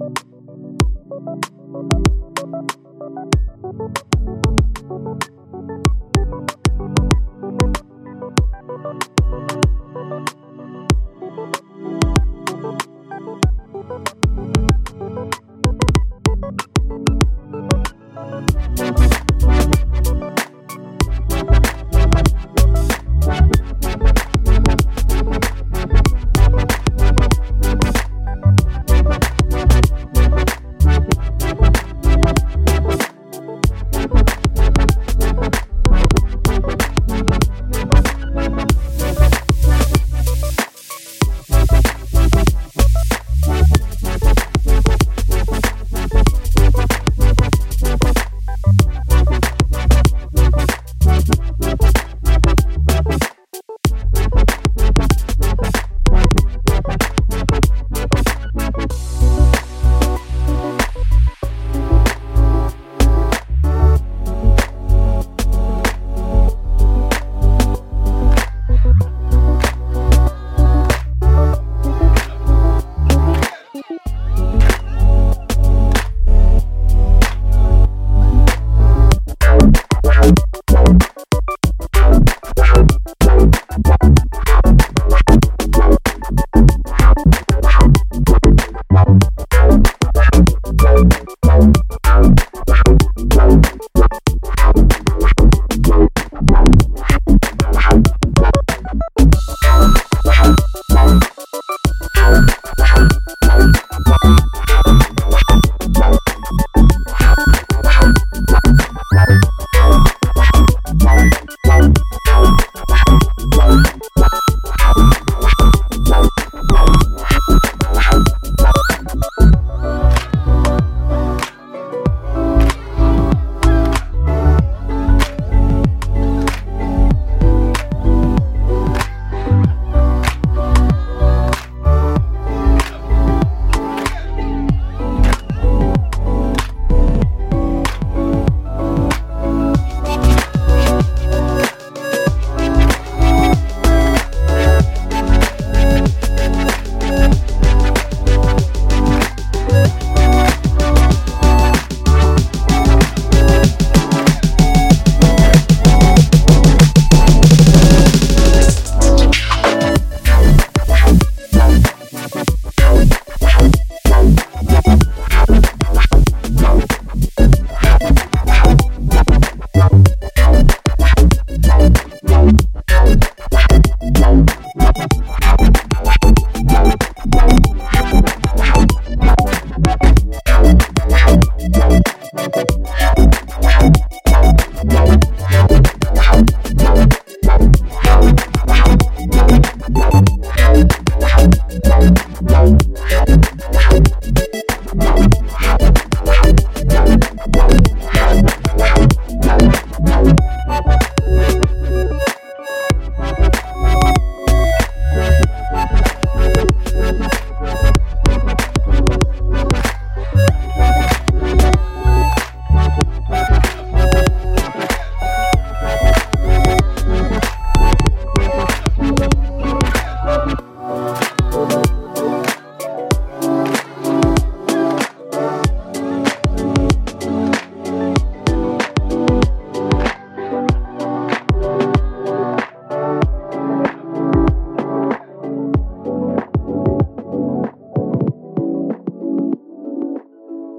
you